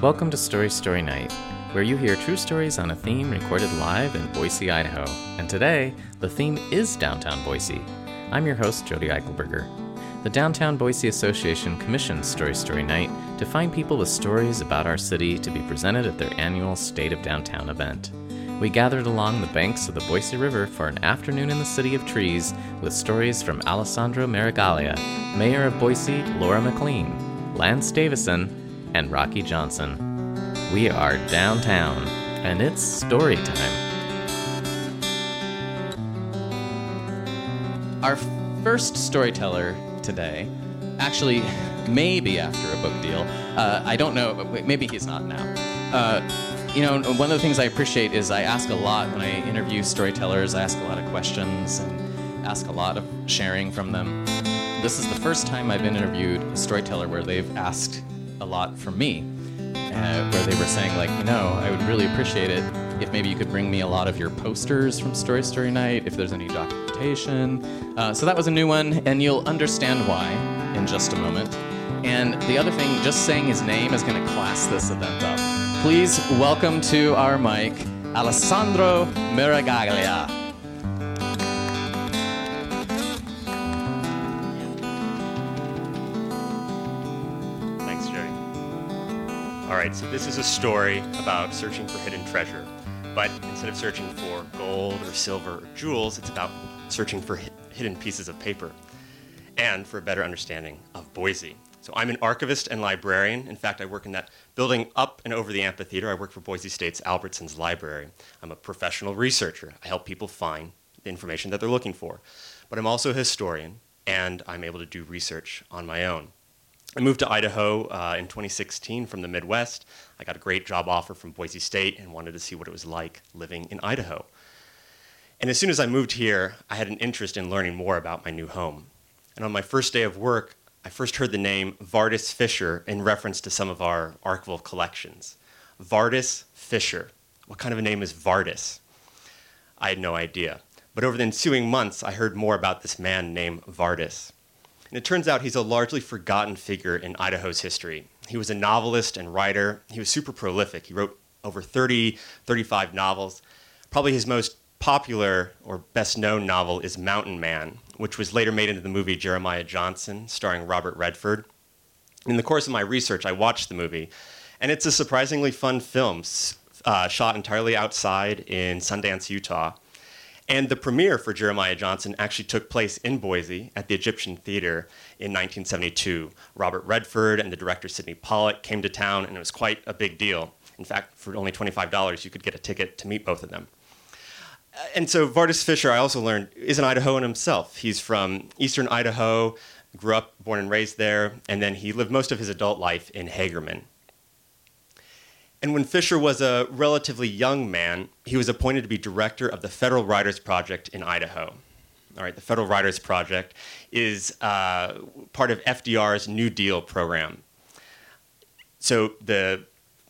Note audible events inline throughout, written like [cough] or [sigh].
Welcome to Story Story Night, where you hear true stories on a theme recorded live in Boise, Idaho. And today, the theme is downtown Boise. I'm your host, Jody Eichelberger. The Downtown Boise Association commissions Story Story Night to find people with stories about our city to be presented at their annual State of Downtown event. We gathered along the banks of the Boise River for an afternoon in the City of Trees with stories from Alessandro Meregaglia, Mayor of Boise, Lauren McLean, Lance Davison, and Rocky Johnson. We are downtown, and it's story time. Our first storyteller today, actually, maybe after a book deal, uh, I don't know, maybe he's not now. Uh, you know, one of the things I appreciate is I ask a lot when I interview storytellers, I ask a lot of questions and ask a lot of sharing from them. This is the first time I've been interviewed a storyteller where they've asked a lot from me, uh, where they were saying, like, you know, I would really appreciate it if maybe you could bring me a lot of your posters from Story Story Night, if there's any documentation. Uh, so that was a new one, and you'll understand why in just a moment. And the other thing, just saying his name is going to class this event up. Please welcome to our mic Alessandro Meregaglia. Right, so this is a story about searching for hidden treasure. But instead of searching for gold or silver or jewels, it's about searching for hi- hidden pieces of paper and for a better understanding of Boise. So I'm an archivist and librarian. In fact, I work in that building up and over the amphitheater. I work for Boise State's Albertsons Library. I'm a professional researcher. I help people find the information that they're looking for. But I'm also a historian, and I'm able to do research on my own. I moved to Idaho uh, in 2016 from the Midwest. I got a great job offer from Boise State and wanted to see what it was like living in Idaho. And as soon as I moved here, I had an interest in learning more about my new home. And on my first day of work, I first heard the name Vardis Fisher in reference to some of our archival collections. Vardis Fisher. What kind of a name is Vardis? I had no idea. But over the ensuing months, I heard more about this man named Vardis. And it turns out he's a largely forgotten figure in Idaho's history. He was a novelist and writer. He was super prolific. He wrote over 30, 35 novels. Probably his most popular or best known novel is Mountain Man, which was later made into the movie Jeremiah Johnson, starring Robert Redford. In the course of my research, I watched the movie, and it's a surprisingly fun film, uh, shot entirely outside in Sundance, Utah. And the premiere for Jeremiah Johnson actually took place in Boise at the Egyptian Theater in 1972. Robert Redford and the director Sydney Pollack came to town, and it was quite a big deal. In fact, for only $25, you could get a ticket to meet both of them. Uh, and so Vardis Fisher, I also learned, is an Idahoan himself. He's from eastern Idaho, grew up, born and raised there, and then he lived most of his adult life in Hagerman. And when Fisher was a relatively young man, he was appointed to be director of the Federal Writers Project in Idaho. All right, the Federal Writers Project is uh, part of FDR's New Deal program. So the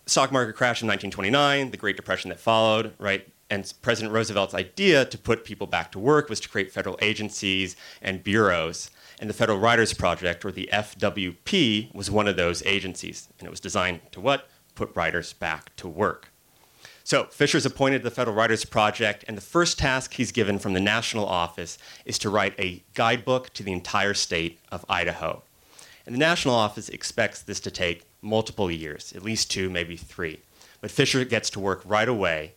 stock market crash in 1929, the Great Depression that followed, right? And President Roosevelt's idea to put people back to work was to create federal agencies and bureaus. And the Federal Writers Project, or the FWP, was one of those agencies. And it was designed to what? Put writers back to work. So Fisher's appointed to the Federal Writers Project, and the first task he's given from the national office is to write a guidebook to the entire state of Idaho. And the national office expects this to take multiple years, at least two, maybe three. But Fisher gets to work right away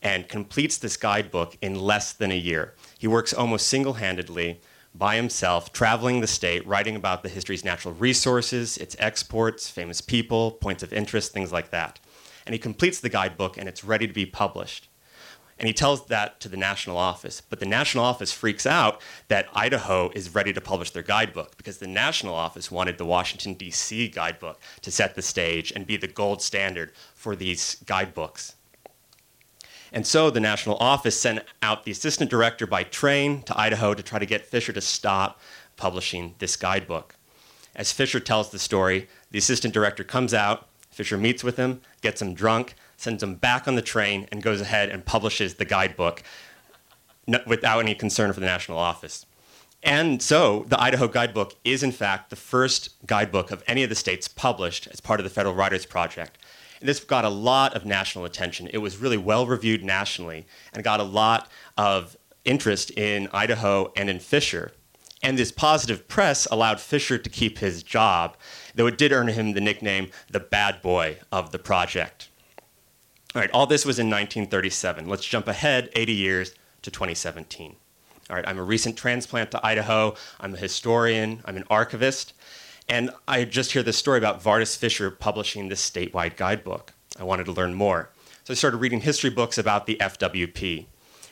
and completes this guidebook in less than a year. He works almost single handedly by himself, traveling the state, writing about the history's natural resources, its exports, famous people, points of interest, things like that. And he completes the guidebook and it's ready to be published. And he tells that to the national office. But the national office freaks out that Idaho is ready to publish their guidebook because the national office wanted the Washington, D.C. guidebook to set the stage and be the gold standard for these guidebooks. And so the national office sent out the assistant director by train to Idaho to try to get Fisher to stop publishing this guidebook. As Fisher tells the story, the assistant director comes out, Fisher meets with him, gets him drunk, sends him back on the train, and goes ahead and publishes the guidebook without any concern for the national office. And so the Idaho Guidebook is, in fact, the first guidebook of any of the states published as part of the Federal Writers Project. And this got a lot of national attention. It was really well reviewed nationally and got a lot of interest in Idaho and in Fisher. And this positive press allowed Fisher to keep his job, though it did earn him the nickname the bad boy of the project. All right, all this was in 1937. Let's jump ahead 80 years to 2017. All right, I'm a recent transplant to Idaho. I'm a historian, I'm an archivist, and I just hear this story about Vardis Fisher publishing this statewide guidebook. I wanted to learn more. So I started reading history books about the FWP.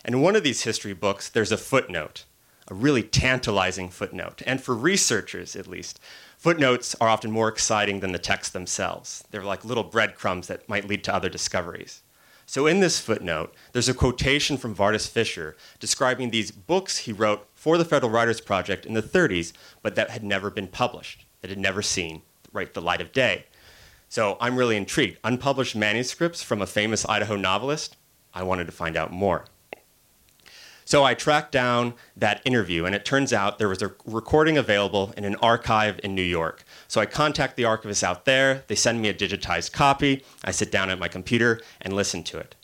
And in one of these history books, there's a footnote, a really tantalizing footnote. And for researchers, at least, footnotes are often more exciting than the texts themselves. They're like little breadcrumbs that might lead to other discoveries. So in this footnote, there's a quotation from Vardis Fisher describing these books he wrote for the Federal Writers Project in the 30s, but that had never been published, that had never seen right, the light of day. So I'm really intrigued. Unpublished manuscripts from a famous Idaho novelist? I wanted to find out more. So I tracked down that interview, and it turns out there was a recording available in an archive in New York. So I contact the archivist out there, they send me a digitized copy, I sit down at my computer and listen to it.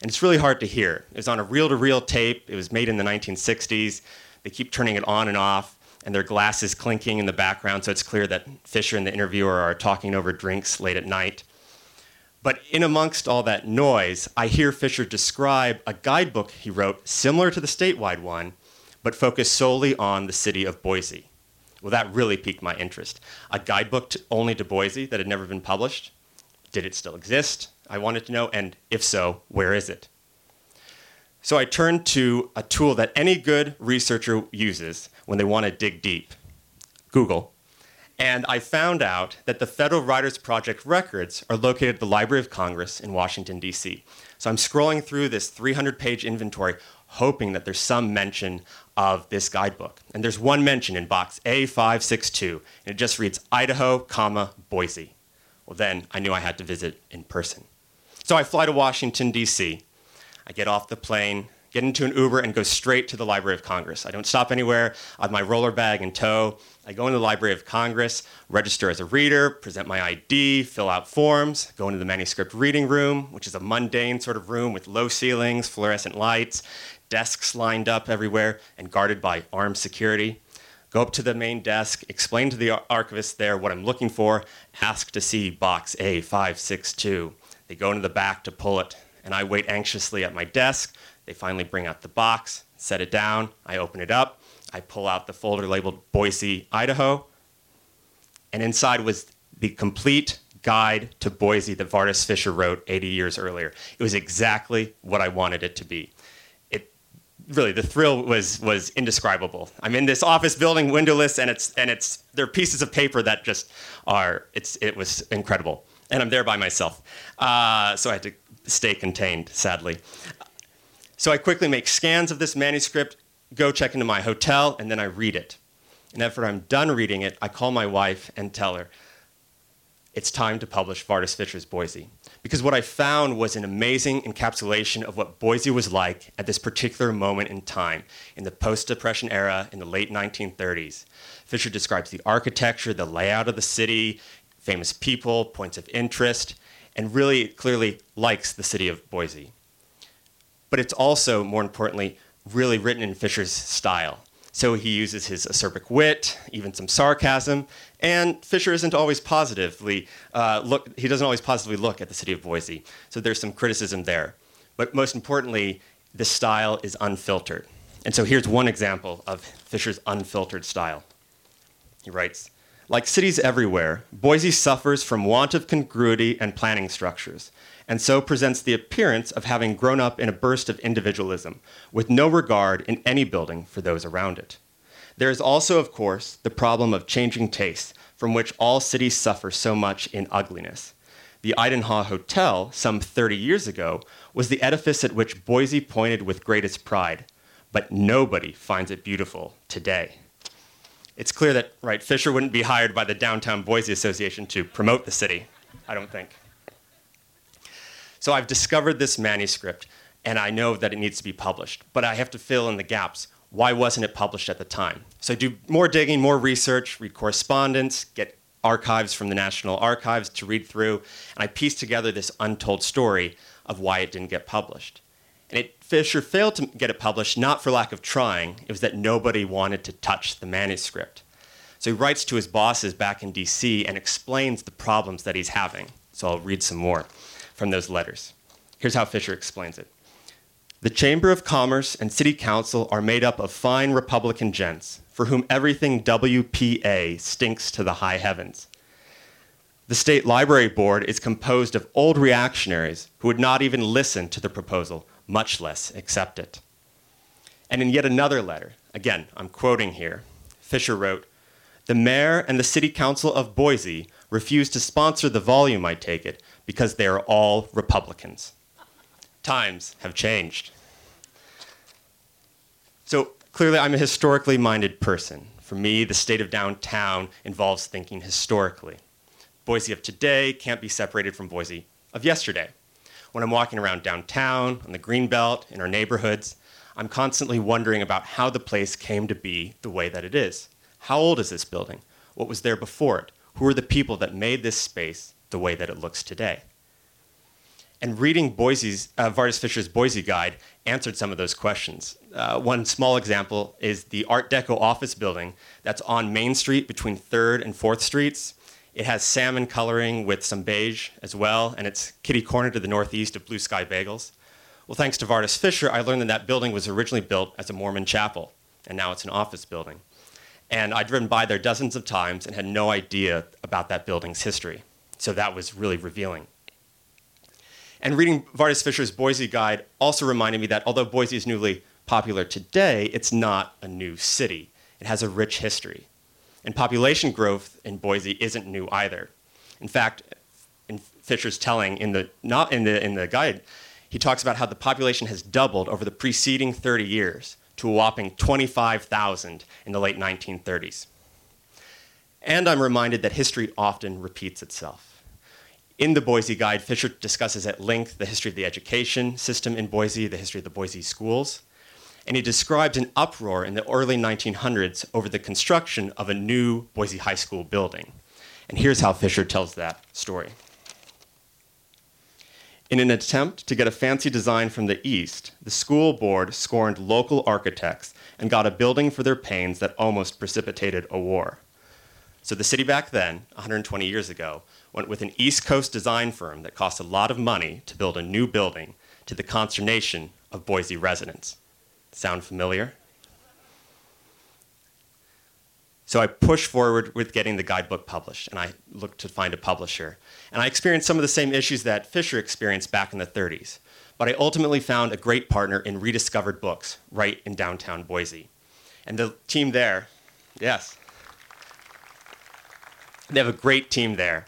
And it's really hard to hear. It was on a reel to reel tape, it was made in the 1960s. They keep turning it on and off, and their glasses clinking in the background, so it's clear that Fisher and the interviewer are talking over drinks late at night. But in amongst all that noise, I hear Fisher describe a guidebook he wrote similar to the statewide one, but focused solely on the city of Boise. Well, that really piqued my interest. A guidebook to, only to Boise that had never been published? Did it still exist? I wanted to know, and if so, where is it? So I turned to a tool that any good researcher uses when they want to dig deep Google. And I found out that the Federal Writers Project records are located at the Library of Congress in Washington, D.C. So I'm scrolling through this 300 page inventory, hoping that there's some mention of this guidebook. And there's one mention in box A562, and it just reads Idaho, comma, Boise. Well, then I knew I had to visit in person. So I fly to Washington, D.C. I get off the plane, get into an Uber, and go straight to the Library of Congress. I don't stop anywhere. I have my roller bag in tow. I go into the Library of Congress, register as a reader, present my ID, fill out forms, go into the manuscript reading room, which is a mundane sort of room with low ceilings, fluorescent lights, desks lined up everywhere, and guarded by armed security. Go up to the main desk, explain to the archivist there what I'm looking for, ask to see box A562. They go into the back to pull it, and I wait anxiously at my desk. They finally bring out the box, set it down, I open it up, I pull out the folder labeled Boise, Idaho, and inside was the complete guide to Boise that Vardis Fisher wrote 80 years earlier. It was exactly what I wanted it to be. It really the thrill was was indescribable. I'm in this office building, windowless, and it's and it's there are pieces of paper that just are it's it was incredible, and I'm there by myself, uh, so I had to stay contained, sadly. So I quickly make scans of this manuscript, go check into my hotel, and then I read it. And after I'm done reading it, I call my wife and tell her, it's time to publish Vardis Fisher's Boise. Because what I found was an amazing encapsulation of what Boise was like at this particular moment in time, in the post Depression era in the late 1930s. Fisher describes the architecture, the layout of the city, famous people, points of interest, and really clearly likes the city of Boise. But it's also, more importantly, really written in Fisher's style. So he uses his acerbic wit, even some sarcasm, and Fisher isn't always positively uh, look. He doesn't always positively look at the city of Boise. So there's some criticism there. But most importantly, the style is unfiltered. And so here's one example of Fisher's unfiltered style. He writes, like cities everywhere, Boise suffers from want of congruity and planning structures and so presents the appearance of having grown up in a burst of individualism, with no regard in any building for those around it. There is also, of course, the problem of changing tastes, from which all cities suffer so much in ugliness. The Idanha Hotel, some 30 years ago, was the edifice at which Boise pointed with greatest pride, but nobody finds it beautiful today. It's clear that, right, Fisher wouldn't be hired by the Downtown Boise Association to promote the city, I don't think. So I've discovered this manuscript, and I know that it needs to be published, but I have to fill in the gaps. Why wasn't it published at the time? So I do more digging, more research, read correspondence, get archives from the National Archives to read through, and I pieced together this untold story of why it didn't get published. And it, Fisher failed to get it published not for lack of trying, it was that nobody wanted to touch the manuscript. So he writes to his bosses back in DC and explains the problems that he's having. So I'll read some more from those letters. Here's how Fisher explains it. The Chamber of Commerce and City Council are made up of fine Republican gents for whom everything WPA stinks to the high heavens. The State Library Board is composed of old reactionaries who would not even listen to the proposal, much less accept it. And in yet another letter, again, I'm quoting here, Fisher wrote, The mayor and the city council of Boise refuse to sponsor the volume, I take it, because they are all Republicans. Times have changed. So clearly, I'm a historically minded person. For me, the state of downtown involves thinking historically. Boise of today can't be separated from Boise of yesterday. When I'm walking around downtown, on the Greenbelt, in our neighborhoods, I'm constantly wondering about how the place came to be the way that it is. How old is this building? What was there before it? Who are the people that made this space the way that it looks today? And reading Boise's, uh, Vardis Fisher's Boise Guide answered some of those questions. Uh, one small example is the Art Deco office building that's on Main Street between 3rd and 4th Streets. It has salmon coloring with some beige as well, and it's kitty corner to the northeast of Blue Sky Bagels. Well, thanks to Vardis Fisher, I learned that that building was originally built as a Mormon chapel, and now it's an office building. And I'd driven by there dozens of times and had no idea about that building's history. So that was really revealing. And reading Vardis Fisher's Boise Guide also reminded me that although Boise is newly popular today, it's not a new city. It has a rich history. And population growth in Boise isn't new either. In fact, in Fisher's telling in the, not in the, in the guide, he talks about how the population has doubled over the preceding 30 years to a whopping 25,000 in the late 1930s. And I'm reminded that history often repeats itself. In the Boise Guide, Fisher discusses at length the history of the education system in Boise, the history of the Boise schools, and he describes an uproar in the early 1900s over the construction of a new Boise High School building. And here's how Fisher tells that story. In an attempt to get a fancy design from the East, the school board scorned local architects and got a building for their pains that almost precipitated a war. So the city back then, 120 years ago, went with an East Coast design firm that cost a lot of money to build a new building to the consternation of Boise residents. Sound familiar? So I pushed forward with getting the guidebook published, and I looked to find a publisher. And I experienced some of the same issues that Fisher experienced back in the 30s. But I ultimately found a great partner in Rediscovered Books right in downtown Boise. And the team there, yes, they have a great team there.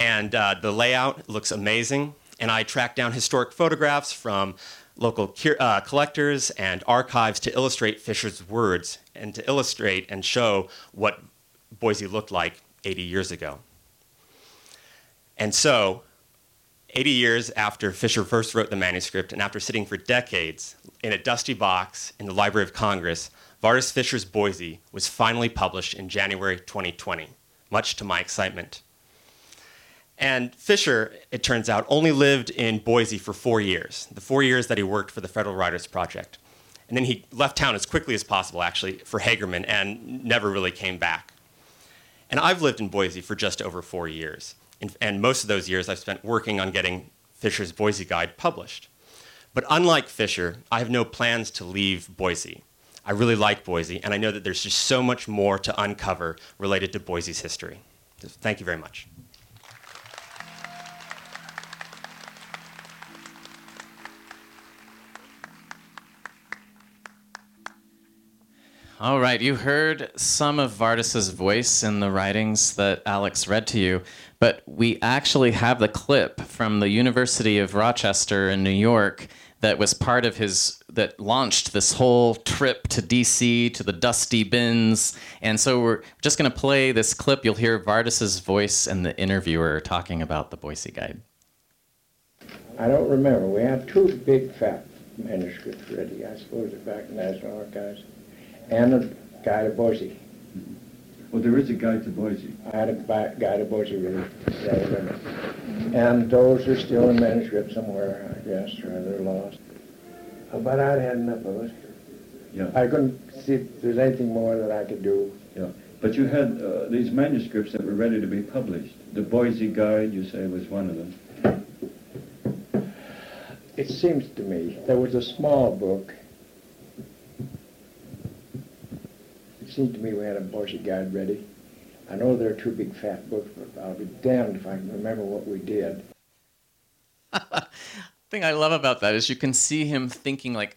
And uh, the layout looks amazing. And I tracked down historic photographs from local uh, collectors and archives to illustrate Fisher's words and to illustrate and show what Boise looked like 80 years ago. And so, 80 years after Fisher first wrote the manuscript and after sitting for decades in a dusty box in the Library of Congress, Vardis Fisher's Boise was finally published in January 2020, much to my excitement. And Fisher, it turns out, only lived in Boise for four years, the four years that he worked for the Federal Writers Project. And then he left town as quickly as possible, actually, for Hagerman and never really came back. And I've lived in Boise for just over four years. And most of those years I've spent working on getting Fisher's Boise Guide published. But unlike Fisher, I have no plans to leave Boise. I really like Boise, and I know that there's just so much more to uncover related to Boise's history. thank you very much. All right, you heard some of Vardis's voice in the writings that Alex read to you, but we actually have the clip from the University of Rochester in New York that was part of his that launched this whole trip to DC to the dusty bins. And so we're just going to play this clip. You'll hear Vardis's voice and the interviewer talking about the Boise Guide. I don't remember. We had two big fat manuscripts ready. I suppose they're back in the National Archives and a guy to Boise. Well, there is a guide to Boise. I had a bi- guide to Boise river. And those are still in manuscript somewhere, I guess, or they're lost. Uh, But I'd had enough of it. Yeah. I couldn't see if there's anything more that I could do. Yeah, but you had uh, these manuscripts that were ready to be published. The Boise Guide, you say, was one of them. It seems to me there was a small book. Seems to me we had a Boise guide ready. I know there are two big fat books, but I'll be damned if I can remember what we did. [laughs] thing I love about that is you can see him thinking like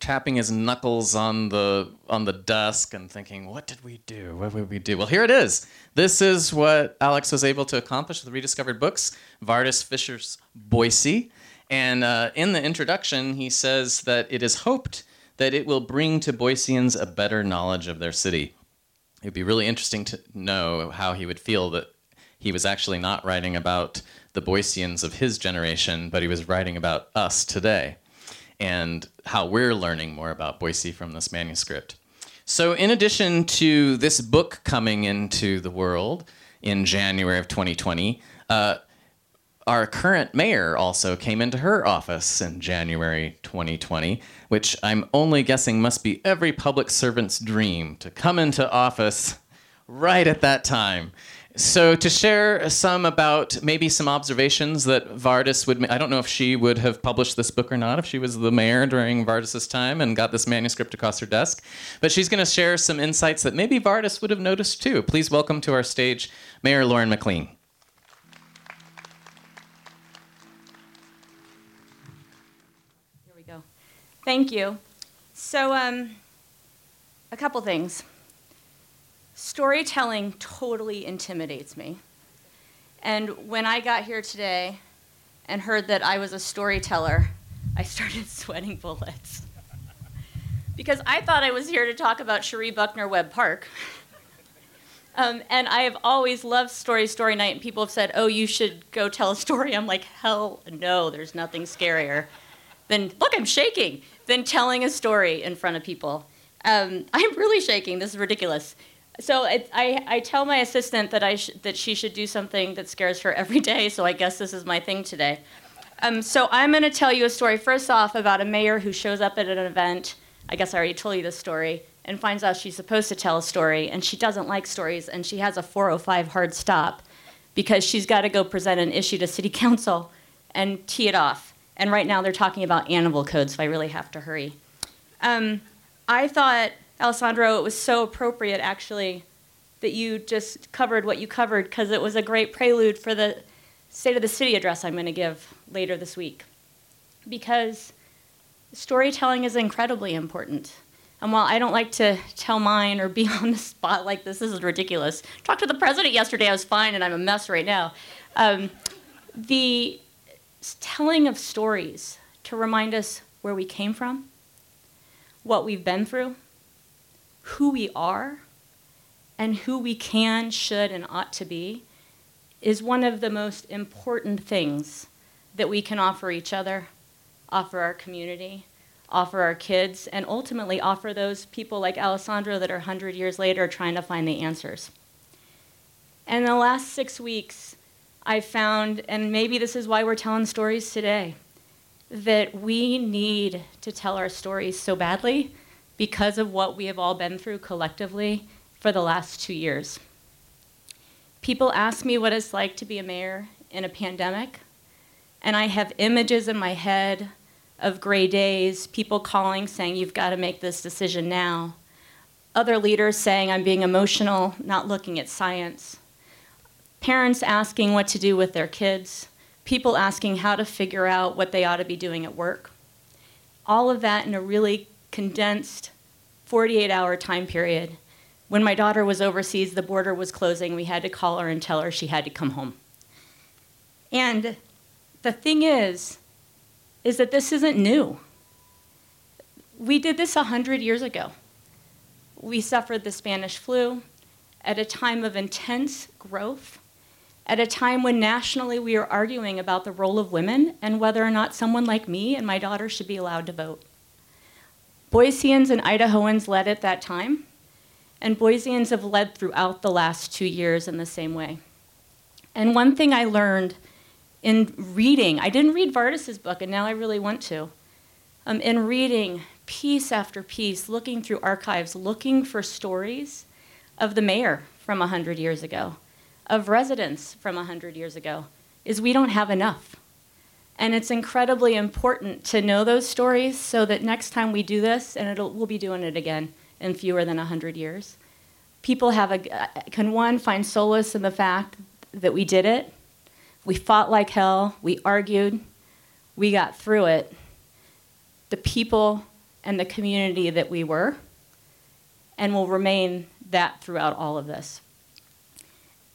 tapping his knuckles on the on the desk and thinking, "What did we do? What did we do?" Well, here it is. This is what Alex was able to accomplish with rediscovered books, Vardis Fisher's Boise, and uh, in the introduction, he says that it is hoped that it will bring to Boiseans a better knowledge of their city. It'd be really interesting to know how he would feel that he was actually not writing about the Boiseans of his generation, but he was writing about us today and how we're learning more about Boise from this manuscript. So, in addition to this book coming into the world in January of 2020, uh, our current mayor also came into her office in January 2020, which I'm only guessing must be every public servant's dream to come into office right at that time. So, to share some about maybe some observations that Vardis would, I don't know if she would have published this book or not if she was the mayor during Vardis's time and got this manuscript across her desk, but she's going to share some insights that maybe Vardis would have noticed too. Please welcome to our stage Mayor Lauren McLean. Thank you. So, um, a couple things. Storytelling totally intimidates me. And when I got here today and heard that I was a storyteller, I started [laughs] sweating bullets. because I thought I was here to talk about Cherie Buckner Webb Park. [laughs] Um, and I have always loved Story Story Night, and people have said, oh, you should go tell a story. I'm like, hell no, there's nothing scarier than, look, I'm shaking, than telling a story in front of people. Um, [laughs] I'm really shaking. This is ridiculous. So it, I, I tell my assistant that, I sh- that she should do something that scares her every day, so I guess this is my thing today. Um, so I'm going to tell you a story, first off, about a mayor who shows up at an event. I guess I already told you this story and finds out she's supposed to tell a story, and she doesn't like stories, and she has a 405 hard stop because she's got to go present an issue to city council and tee it off. And right now they're talking about animal code, so I really have to hurry. Um, I thought, Alessandro, it was so appropriate actually that you just covered what you covered because it was a great prelude for the State of the City address I'm going to give later this week. Because storytelling is incredibly important. And while I don't like to tell mine or be [laughs] on the spot like this, this is ridiculous. Talked to the president yesterday, I was fine, and I'm a mess right now. Um, the telling of stories to remind us where we came from, what we've been through, who we are, and who we can, should, and ought to be is one of the most important things that we can offer each other, offer our community, offer our kids, and ultimately offer those people like Alessandro that are 100 years later trying to find the answers. And in the last six weeks, I found, and maybe this is why we're telling stories today, that we need to tell our stories so badly because of what we have all been through collectively for the last two years. People ask me what it's like to be a mayor in a pandemic, and I have images in my head of gray days, people calling saying, You've got to make this decision now. Other leaders saying, I'm being emotional, not looking at science. Parents asking what to do with their kids. People asking how to figure out what they ought to be doing at work. All of that in a really condensed 48 hour time period. When my daughter was overseas, the border was closing. We had to call her and tell her she had to come home. And the thing is, is that this isn't new. We did this 100 years ago. We suffered the Spanish flu at a time of intense growth, at a time when nationally we are arguing about the role of women and whether or not someone like me and my daughter should be allowed to vote. Boiseans and Idahoans led at that time, And Boiseans have led throughout the last two years in the same way. And one thing I learned in reading, I didn't read Vardis's book, and now I really want to. Um, in reading piece after piece, looking through archives, looking for stories of the mayor from 100 years ago, of residents from 100 years ago, is we don't have enough. And it's incredibly important to know those stories so that next time we do this, and we'll be doing it again in fewer than 100 years, people have a, can one find solace in the fact that we did it, we fought like hell, we argued, we got through it. The people and the community that we were, and will remain that throughout all of this.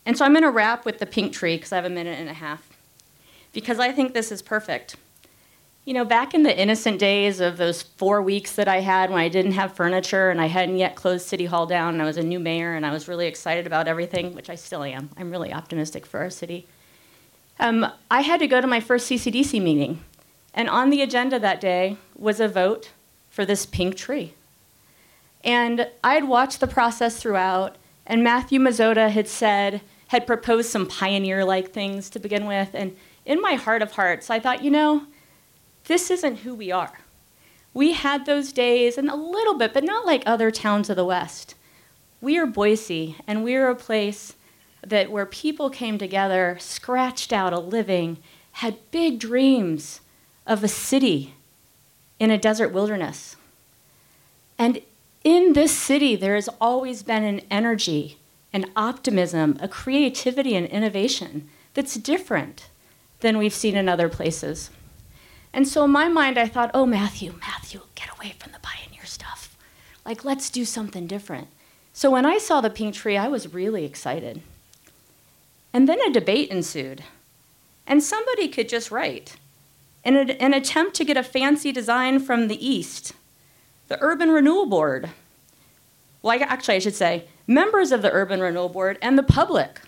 And so I'm going to wrap with the pink tree because I have a minute and a half, because I think this is perfect. You know, back in the innocent days of those four weeks that I had when I didn't have furniture and I hadn't yet closed City Hall down and I was a new mayor and I was really excited about everything, which I still am. I'm really optimistic for our city. Um, I had to go to my first CCDC meeting. And on the agenda that day was a vote for this pink tree. And I'd watched the process throughout, and Matthew Mazzotta had said, had proposed some pioneer like things to begin with. And in my heart of hearts, I thought, you know, this isn't who we are. We had those days, and a little bit, but not like other towns of the West. We are Boise, and we are a place that where people came together, scratched out a living, had big dreams of a city in a desert wilderness. And in this city, there has always been an energy, an optimism, a creativity, and innovation that's different than we've seen in other places. And so in my mind, I thought, oh, Matthew, Matthew, get away from the pioneer stuff. Like, let's do something different. So when I saw the pink tree, I was really excited. And then a debate ensued. And somebody could just write in an attempt to get a fancy design from the East, the Urban Renewal Board, well, actually, I should say, members of the Urban Renewal Board and the public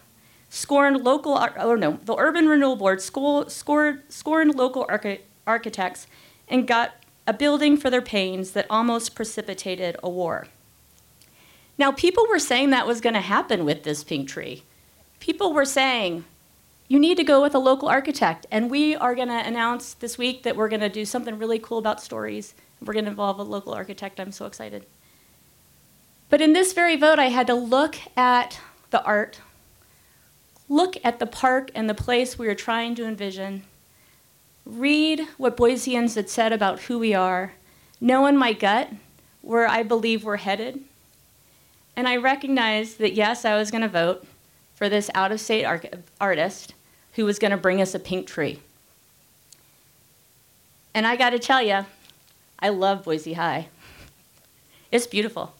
scorned local, or oh, no, the Urban Renewal Board scored, scorned local archi- architects and got a building for their pains that almost precipitated a war. Now, people were saying that was going to happen with this pink tree. People were saying, you need to go with a local architect. And we are going to announce this week that we're going to do something really cool about stories. We're going to involve a local architect. I'm so excited. But in this very vote, I had to look at the art, look at the park and the place we were trying to envision, read what Boiseans had said about who we are, know in my gut where I believe we're headed. And I recognized that yes, I was going to vote for this out of state artist who was going to bring us a pink tree. And I got to tell you, I love Boise High. It's beautiful.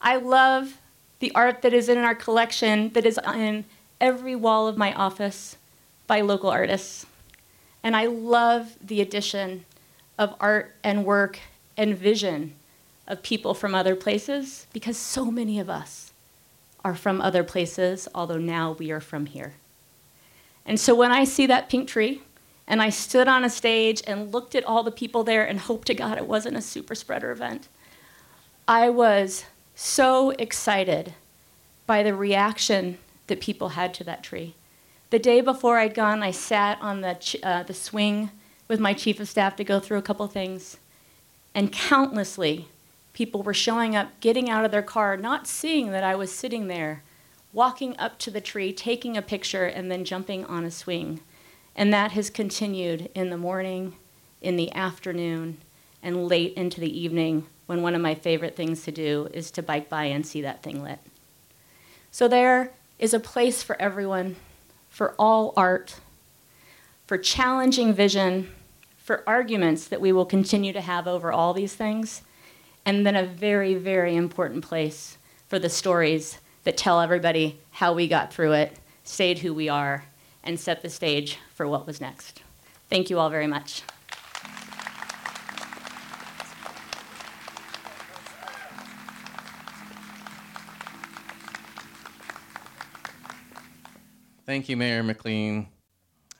I love the art that is in our collection, that is in every wall of my office by local artists. And I love the addition of art and work and vision of people from other places because so many of us are from other places, although now we are from here. And so when I see that pink tree, and I stood on a stage and looked at all the people there and hoped to God it wasn't a super spreader event, I was so excited by the reaction that people had to that tree. The day before I'd gone, I sat on the, uh, the swing with my chief of staff to go through a couple things, and countlessly people were showing up, getting out of their car, not seeing that I was sitting there walking up to the tree, taking a picture, and then jumping on a swing. And that has continued in the morning, in the afternoon, and late into the evening when one of my favorite things to do is to bike by and see that thing lit. So there is a place for everyone, for all art, for challenging vision, for arguments that we will continue to have over all these things, and then a very, very important place for the stories that tell everybody how we got through it, stayed who we are, and set the stage for what was next. Thank you all very much. Thank you, Mayor McLean.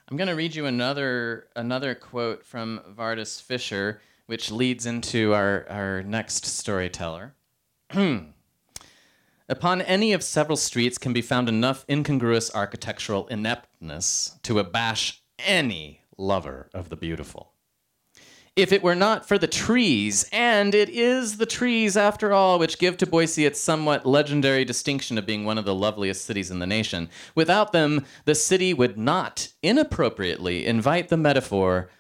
I'm going to read you another another quote from Vardis Fisher, which leads into our, our next storyteller. [clears throat] Upon any of several streets can be found enough incongruous architectural ineptness to abash any lover of the beautiful. If it were not for the trees, and it is the trees after all which give to Boise its somewhat legendary distinction of being one of the loveliest cities in the nation, without them, the city would not inappropriately invite the metaphor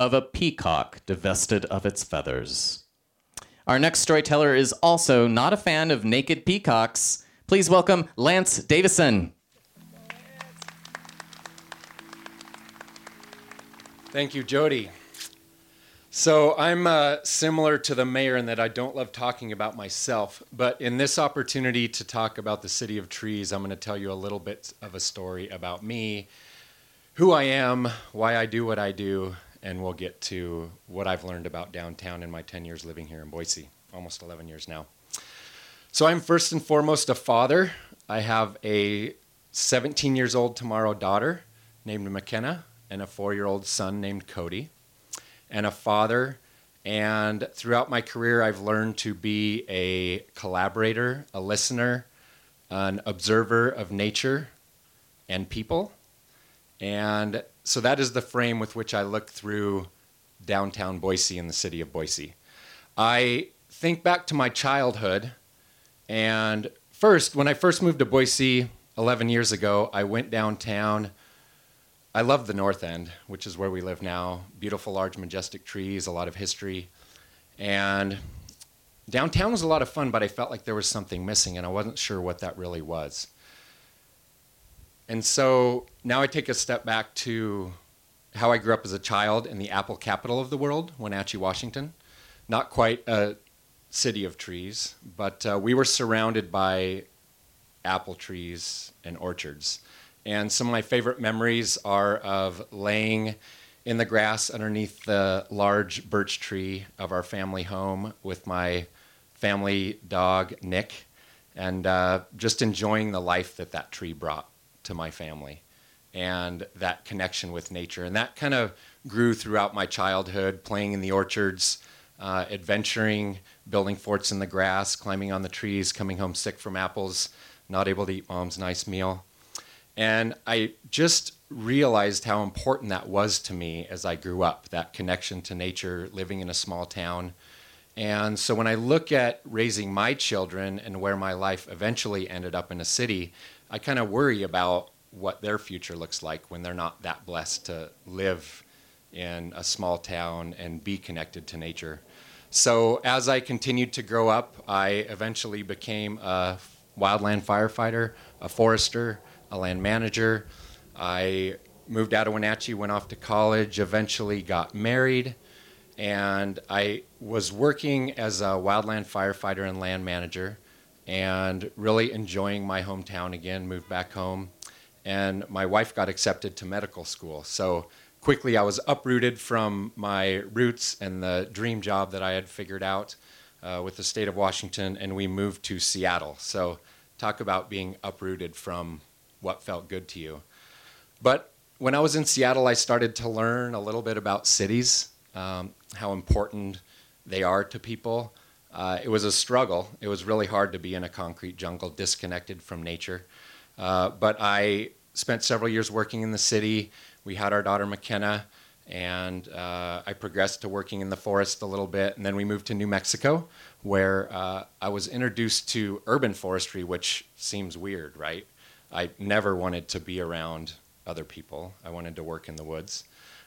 of a peacock divested of its feathers. Our next storyteller is also not a fan of naked peacocks. Please welcome Lance Davison. Thank you, Jody. So I'm uh, similar to the mayor in that I don't love talking about myself, but in this opportunity to talk about the city of trees, I'm going to tell you a little bit of a story about me, who I am, why I do what I do, and we'll get to what I've learned about downtown in my 10 years living here in Boise, almost 11 years now. So I'm first and foremost a father. I have a 17 years old tomorrow daughter named McKenna and a four year old son named Cody, and a father. And throughout my career, I've learned to be a collaborator, a listener, an observer of nature and people. And so that is the frame with which I look through downtown Boise and the city of Boise. I think back to my childhood, and first, when I first moved to Boise 11 years ago, I went downtown. I love the North End, which is where we live now. Beautiful, large, majestic trees, a lot of history. And downtown was a lot of fun, but I felt like there was something missing, and I wasn't sure what that really was. And so now I take a step back to how I grew up as a child in the apple capital of the world, Wenatchee, Washington. Not quite a city of trees, but uh, we were surrounded by apple trees and orchards. And some of my favorite memories are of laying in the grass underneath the large birch tree of our family home with my family dog, Nick, and uh, just enjoying the life that that tree brought to my family and that connection with nature. And that kind of grew throughout my childhood, playing in the orchards, uh, adventuring, building forts in the grass, climbing on the trees, coming home sick from apples, not able to eat mom's nice meal. And I just realized how important that was to me as I grew up that connection to nature, living in a small town. And so when I look at raising my children and where my life eventually ended up in a city, I kind of worry about what their future looks like when they're not that blessed to live in a small town and be connected to nature. So as I continued to grow up, I eventually became a wildland firefighter, a forester, a land manager. I moved out of Wenatchee, went off to college, eventually got married, and I was working as a wildland firefighter and land manager and really enjoying my hometown again, moved back home. And my wife got accepted to medical school. So quickly I was uprooted from my roots and the dream job that I had figured out uh, with the state of Washington, and we moved to Seattle. So talk about being uprooted from what felt good to you. But when I was in Seattle, I started to learn a little bit about cities, um, how important they are to people. Uh, it was a struggle. It was really hard to be in a concrete jungle, disconnected from nature. Uh, but I spent several years working in the city. We had our daughter McKenna, and uh, I progressed to working in the forest a little bit. And then we moved to New Mexico, where uh, I was introduced to urban forestry, which seems weird, right? I never wanted to be around other people. I wanted to work in the woods.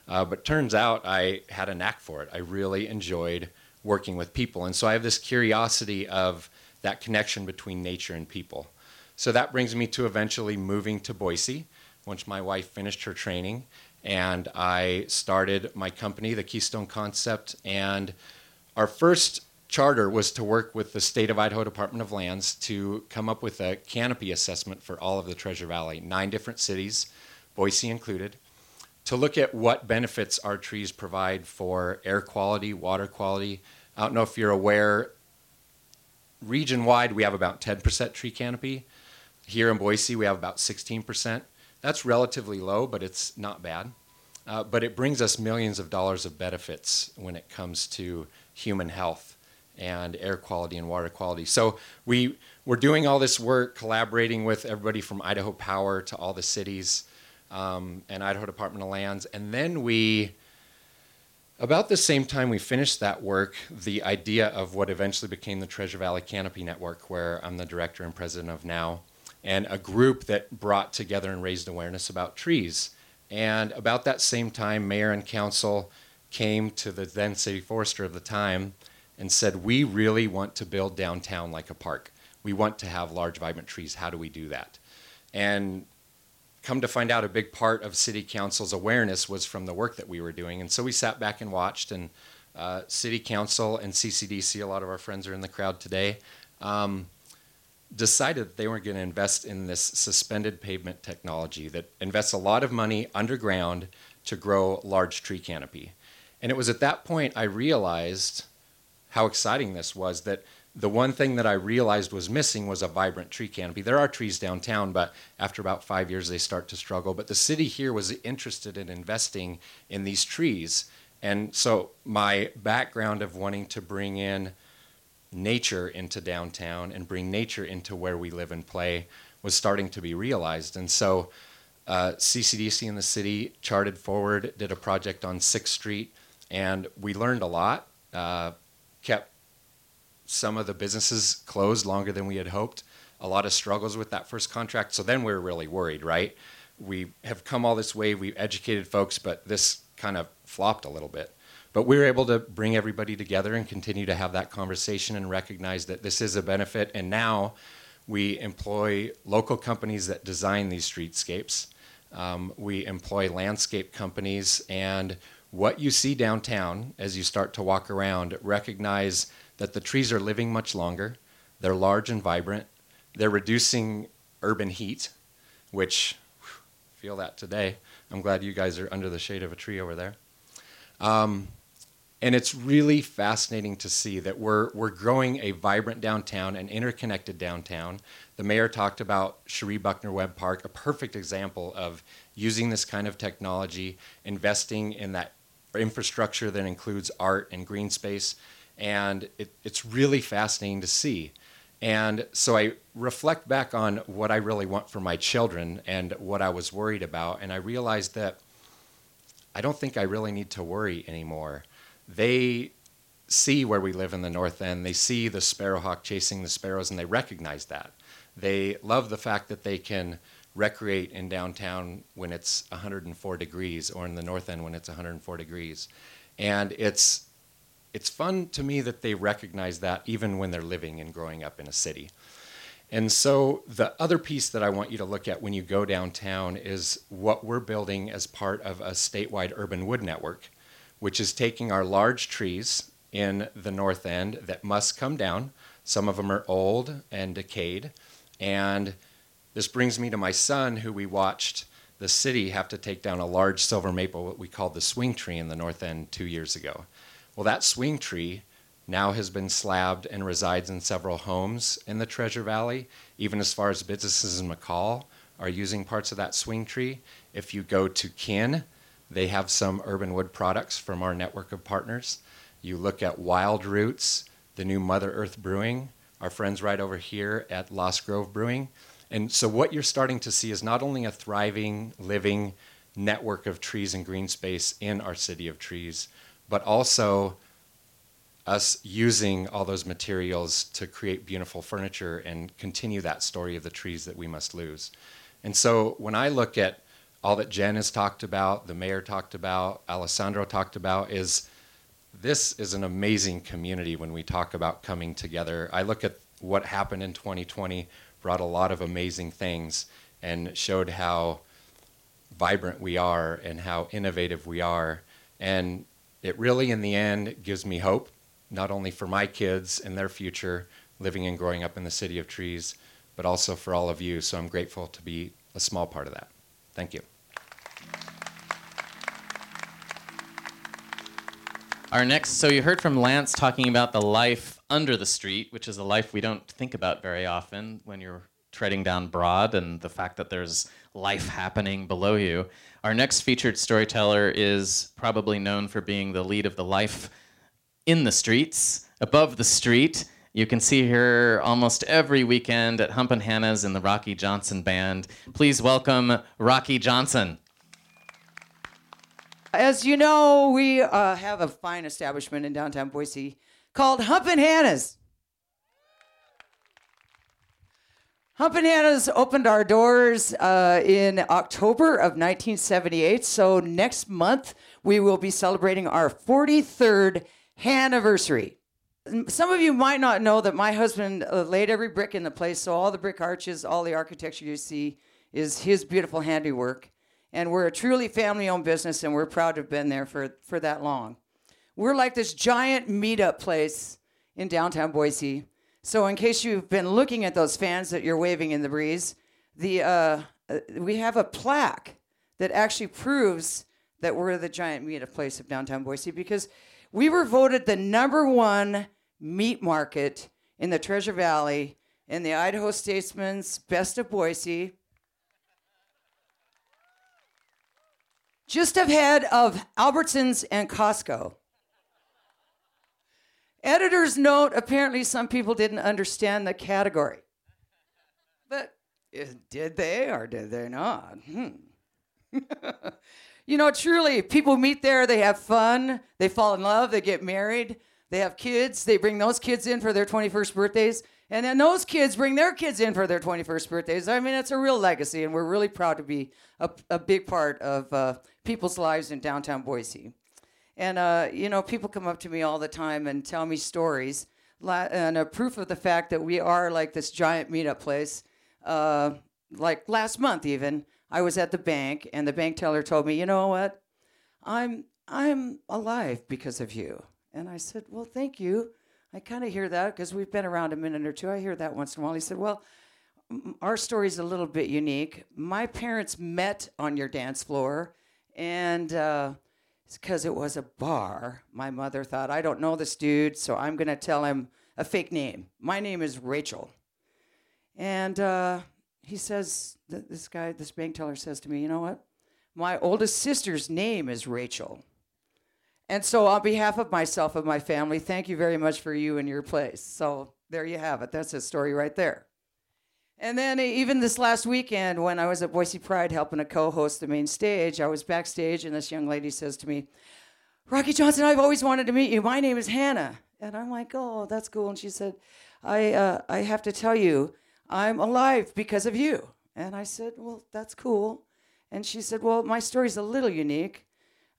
Uh, but turns out I had a knack for it. I really enjoyed working with people. And so I have this curiosity of that connection between nature and people. So that brings me to eventually moving to Boise once my wife finished her training. And I started my company, the Keystone Concept. And our first charter was to work with the state of Idaho Department of Lands to come up with a canopy assessment for all of the Treasure Valley, nine different cities, Boise included, to look at what benefits our trees provide for air quality, water quality, I don't know if you're aware, region wide, we have about 10% tree canopy. Here in Boise, we have about 16%. That's relatively low, but it's not bad. Uh, but it brings us millions of dollars of benefits when it comes to human health and air quality and water quality. So we we're doing all this work, collaborating with everybody from Idaho Power to all the cities um, and Idaho Department of Lands, and then we. About the same time we finished that work, the idea of what eventually became the Treasure Valley Canopy Network, where I'm the director and president of now, and a group that brought together and raised awareness about trees. And about that same time, mayor and council came to the then city forester of the time and said, We really want to build downtown like a park. We want to have large, vibrant trees. How do we do that? And come to find out, a big part of city council's awareness was from the work that we were doing. And so we sat back and watched, and uh, city council and CCDC, a lot of our friends are in the crowd today, um, decided that they weren't going to invest in this suspended pavement technology that invests a lot of money underground to grow large tree canopy. And it was at that point I realized how exciting this was that the one thing that I realized was missing was a vibrant tree canopy. There are trees downtown, but after about five years, they start to struggle. But the city here was interested in investing in these trees. And so my background of wanting to bring in nature into downtown and bring nature into where we live and play was starting to be realized. And so uh, CCDC in the city charted forward, did a project on 6th Street, and we learned a lot. Uh, kept some of the businesses closed longer than we had hoped. A lot of struggles with that first contract. So then we were really worried, right? We have come all this way, we've educated folks, but this kind of flopped a little bit. But we were able to bring everybody together and continue to have that conversation and recognize that this is a benefit. And now we employ local companies that design these streetscapes. Um, we employ landscape companies. And what you see downtown as you start to walk around, recognize that the trees are living much longer, they're large and vibrant, they're reducing urban heat, which feel that today. I'm glad you guys are under the shade of a tree over there. Um, and it's really fascinating to see that we're, we're growing a vibrant downtown, an interconnected downtown. The mayor talked about Cherie Buckner Webb Park, a perfect example of using this kind of technology, investing in that infrastructure that includes art and green space. And it, it's really fascinating to see. And so I reflect back on what I really want for my children and what I was worried about. And I realized that I don't think I really need to worry anymore they see where we live in the North End. They see the sparrowhawk chasing the sparrows, and they recognize that. They love the fact that they can recreate in downtown when it's 104 degrees, or in the North End when it's 104 degrees. And it's it's fun to me that they recognize that even when they're living and growing up in a city. And so the other piece that I want you to look at when you go downtown is what we're building as part of a statewide urban wood network which is taking our large trees in the north end that must come down. Some of them are old and decayed. And this brings me to my son, who we watched the city have to take down a large silver maple, what we called the swing tree in the north end two years ago. Well, that swing tree now has been slabbed and resides in several homes in the Treasure Valley, even as far as businesses in McCall are using parts of that swing tree. If you go to Kin, they have some urban wood products from our network of partners. You look at Wild Roots, the new Mother Earth Brewing, our friends right over here at Lost Grove Brewing. And so what you're starting to see is not only a thriving, living network of trees and green space in our city of trees, but also us using all those materials to create beautiful furniture and continue that story of the trees that we must lose. And so when I look at all that Jen has talked about, the mayor talked about, Alessandro talked about is this is an amazing community when we talk about coming together. I look at what happened in 2020, brought a lot of amazing things, and showed how vibrant we are and how innovative we are. And it really, in the end, gives me hope, not only for my kids and their future living and growing up in the city of trees, but also for all of you. So I'm grateful to be a small part of that. Thank you. Our next, so you heard from Lance talking about the life under the street, which is a life we don't think about very often when you're treading down Broad and the fact that there's life happening below you. Our next featured storyteller is probably known for being the lead of the Life in the streets, above the street. You can see her almost every weekend at Humpin' Hannah's in the Rocky Johnson Band. Please welcome Rocky Johnson. As you know, we uh, have a fine establishment in downtown Boise called Humpin' Hannah's. Humpin' Hannah's opened our doors uh, in October of 1978. So next month, we will be celebrating our 43rd anniversary. Some of you might not know that my husband uh, laid every brick in the place. So all the brick arches, all the architecture you see is his beautiful handiwork. And we're a truly family owned business, and we're proud to have been there for, for that long. We're like this giant meetup place in downtown Boise. So, in case you've been looking at those fans that you're waving in the breeze, the, uh, uh, we have a plaque that actually proves that we're the giant meetup place of downtown Boise because we were voted the number one meat market in the Treasure Valley in the Idaho Statesman's Best of Boise. Just ahead of Albertsons and Costco. Editor's note apparently some people didn't understand the category. But uh, did they or did they not? Hmm. [laughs] you know, truly, people meet there, they have fun, they fall in love, they get married, they have kids, they bring those kids in for their 21st birthdays, and then those kids bring their kids in for their 21st birthdays. I mean, it's a real legacy, and we're really proud to be a, a big part of uh, people's lives in downtown Boise. And, uh, you know, people come up to me all the time and tell me stories. And a proof of the fact that we are like this giant meetup place. Uh, like last month, even, I was at the bank, and the bank teller told me, you know what? I'm, I'm alive because of you. And I said, well, thank you. I kind of hear that because we've been around a minute or two. I hear that once in a while. He said, well, our story's a little bit unique. My parents met on your dance floor, and uh, because it was a bar. My mother thought, I don't know this dude, so I'm going to tell him a fake name. My name is Rachel. And uh, he says, this guy, this bank teller says to me, you know what? My oldest sister's name is Rachel. And so, on behalf of myself and my family, thank you very much for you and your place. So, there you have it. That's a story right there. And then even this last weekend, when I was at Boise Pride helping to co-host the main stage, I was backstage, and this young lady says to me, "Rocky Johnson, I've always wanted to meet you. My name is Hannah." And I'm like, "Oh, that's cool." And she said, "I uh, I have to tell you, I'm alive because of you." And I said, "Well, that's cool." And she said, "Well, my story's a little unique.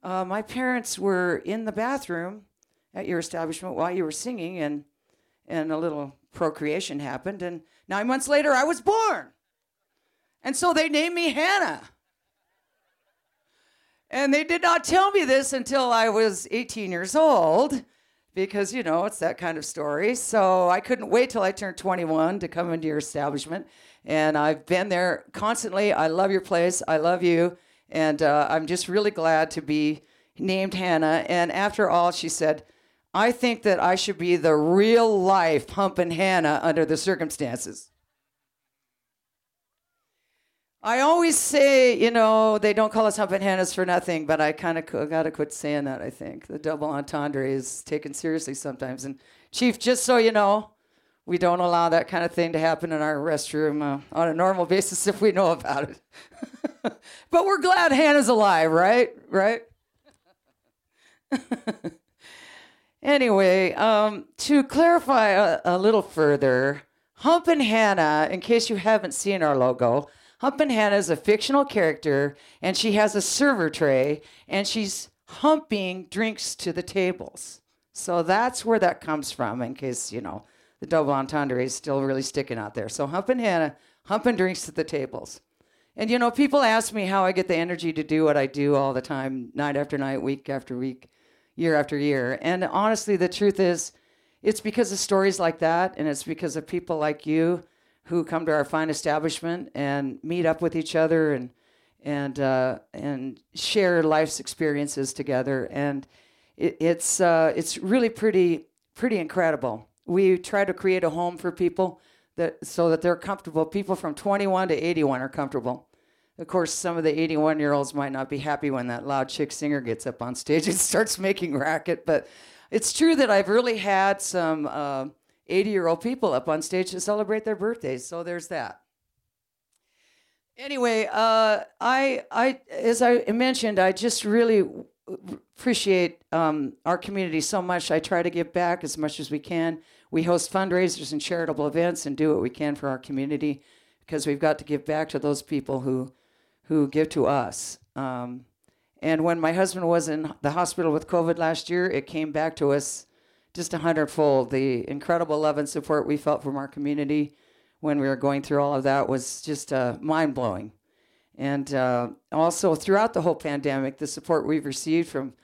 Uh, my parents were in the bathroom at your establishment while you were singing, and and a little procreation happened, and." Nine months later, I was born. And so they named me Hannah. And they did not tell me this until I was 18 years old because, you know, it's that kind of story. So I couldn't wait till I turned 21 to come into your establishment. And I've been there constantly. I love your place. I love you. And uh, I'm just really glad to be named Hannah. And after all, she said, I think that I should be the real life Humpin' Hannah under the circumstances. I always say, you know, they don't call us Humpin' Hannahs for nothing, but I kind of got to quit saying that, I think. The double entendre is taken seriously sometimes. And, Chief, just so you know, we don't allow that kind of thing to happen in our restroom uh, on a normal basis [laughs] if we know about it. [laughs] but we're glad Hannah's alive, right? Right? [laughs] Anyway, um, to clarify a, a, little further, Humpin' Hannah, in case you haven't seen our logo, Humpin' Hannah is a fictional character, and she has a server tray, and she's humping drinks to the tables. So that's where that comes from, in case, you know, the double entendre is still really sticking out there. So Humpin' Hannah, humping drinks to the tables. And, you know, people ask me how I get the energy to do what I do all the time, night after night, week after week year after year. And honestly, the truth is, it's because of stories like that, and it's because of people like you who come to our fine establishment and meet up with each other and and uh, and share life's experiences together. And it, it's uh, it's really pretty pretty incredible. We try to create a home for people that so that they're comfortable. People from 21 to 81 are comfortable. Of course, some of the 81 year olds might not be happy when that loud chick singer gets up on stage and [laughs] starts making racket, but it's true that I've really had some 80 year old people up on stage to celebrate their birthdays. So there's that. Anyway, uh, I, I, as I mentioned, I just really appreciate um, our community so much. I try to give back as much as we can. We host fundraisers and charitable events and do what we can for our community because we've got to give back to those people who, who give to us. Um, and when my husband was in the hospital with COVID last year, it came back to us just a hundredfold. The incredible love and support we felt from our community when we were going through all of that was just uh, mind blowing. And uh, also throughout the whole pandemic, the support we've received from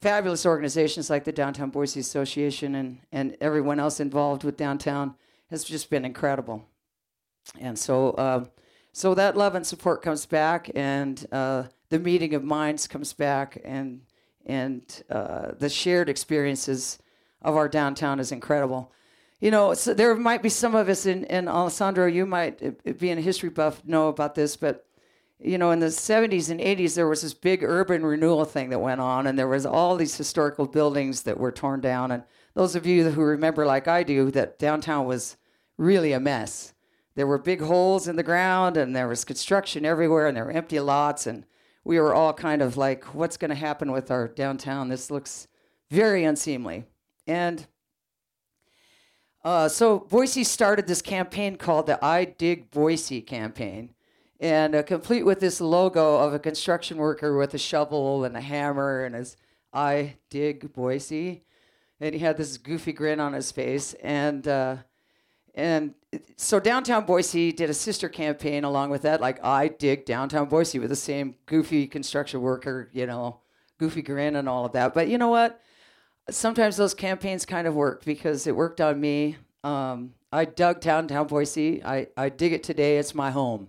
fabulous organizations like the Downtown Boise Association and, and everyone else involved with downtown has just been incredible. And so, uh, so that love and support comes back, and uh, the meeting of minds comes back, and and uh, the shared experiences of our downtown is incredible. You know, so there might be some of us in, in Alessandro, you might, be being a history buff, know about this, but you know, in the 70s and 80s, there was this big urban renewal thing that went on, and there was all these historical buildings that were torn down. And those of you who remember, like I do, that downtown was really a mess. There were big holes in the ground, and there was construction everywhere, and there were empty lots, and we were all kind of like, "What's going to happen with our downtown? This looks very unseemly." And uh, so Boise started this campaign called the I Dig Boise campaign and uh, complete with this logo of a construction worker with a shovel and a hammer and his I dig Boise, and he had this goofy grin on his face, and uh, and so downtown Boise did a sister campaign along with that, like I dig downtown Boise with the same goofy construction worker, you know, goofy grin and all of that. But you know what? Sometimes those campaigns kind of work because it worked on me. Um, I dug downtown Boise. I, I dig it today. It's my home.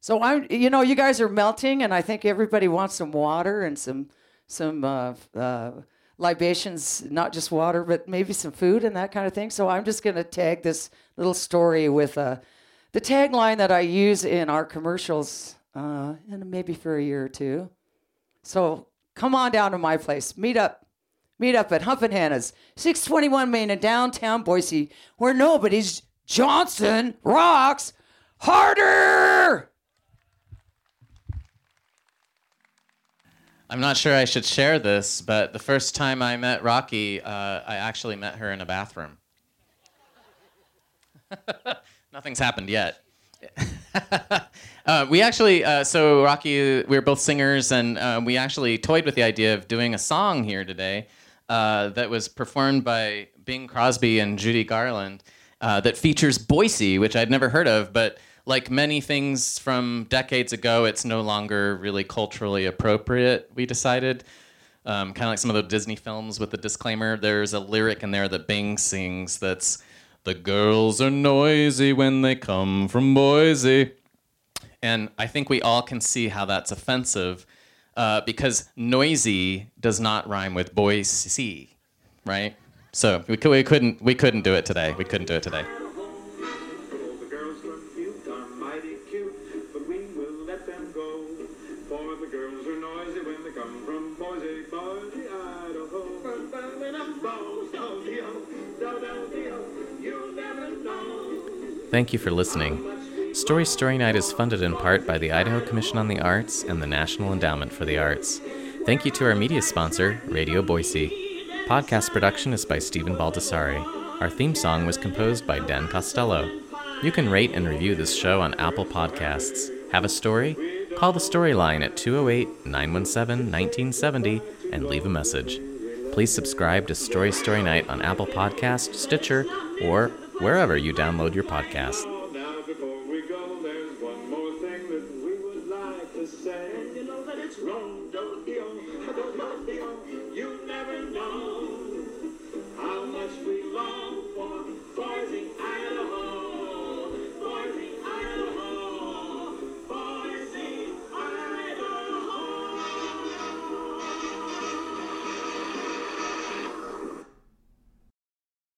So I'm, you know, you guys are melting, and I think everybody wants some water and some some uh, uh, libations, not just water, but maybe some food and that kind of thing. So I'm just going to tag this little story with uh, the tagline that I use in our commercials, uh, and maybe for a year or two. So come on down to my place. Meet up. Meet up at Humpin' Hannah's, 621 Main in downtown Boise, where nobody's Johnson rocks harder. I'm not sure I should share this, but the first time I met Rocky, uh, I actually met her in a bathroom. [laughs] Nothing's happened yet. [laughs] uh, we actually, uh, so Rocky, we are both singers, and uh, we actually toyed with the idea of doing a song here today uh, that was performed by Bing Crosby and Judy Garland uh, that features Boise, which I'd never heard of, but like many things from decades ago, it's no longer really culturally appropriate, we decided. Um, kind of like some of the Disney films with the disclaimer. There's a lyric in there that Bing sings that's, The girls are noisy when they come from Boise. And I think we all can see how that's offensive uh, because noisy does not rhyme with Boise, right? So we, we, couldn't, we couldn't do it today. We couldn't do it today. Thank you for listening. Story Story Night is funded in part by the Idaho Commission on the Arts and the National Endowment for the Arts. Thank you to our media sponsor, Radio Boise. Podcast production is by Stephen Baldessari. Our theme song was composed by Dan Costello. You can rate and review this show on Apple Podcasts. Have a story? Call the Storyline at 208 917 1970 and leave a message. Please subscribe to Story Story Night on Apple Podcast, Stitcher, or wherever you download your podcast.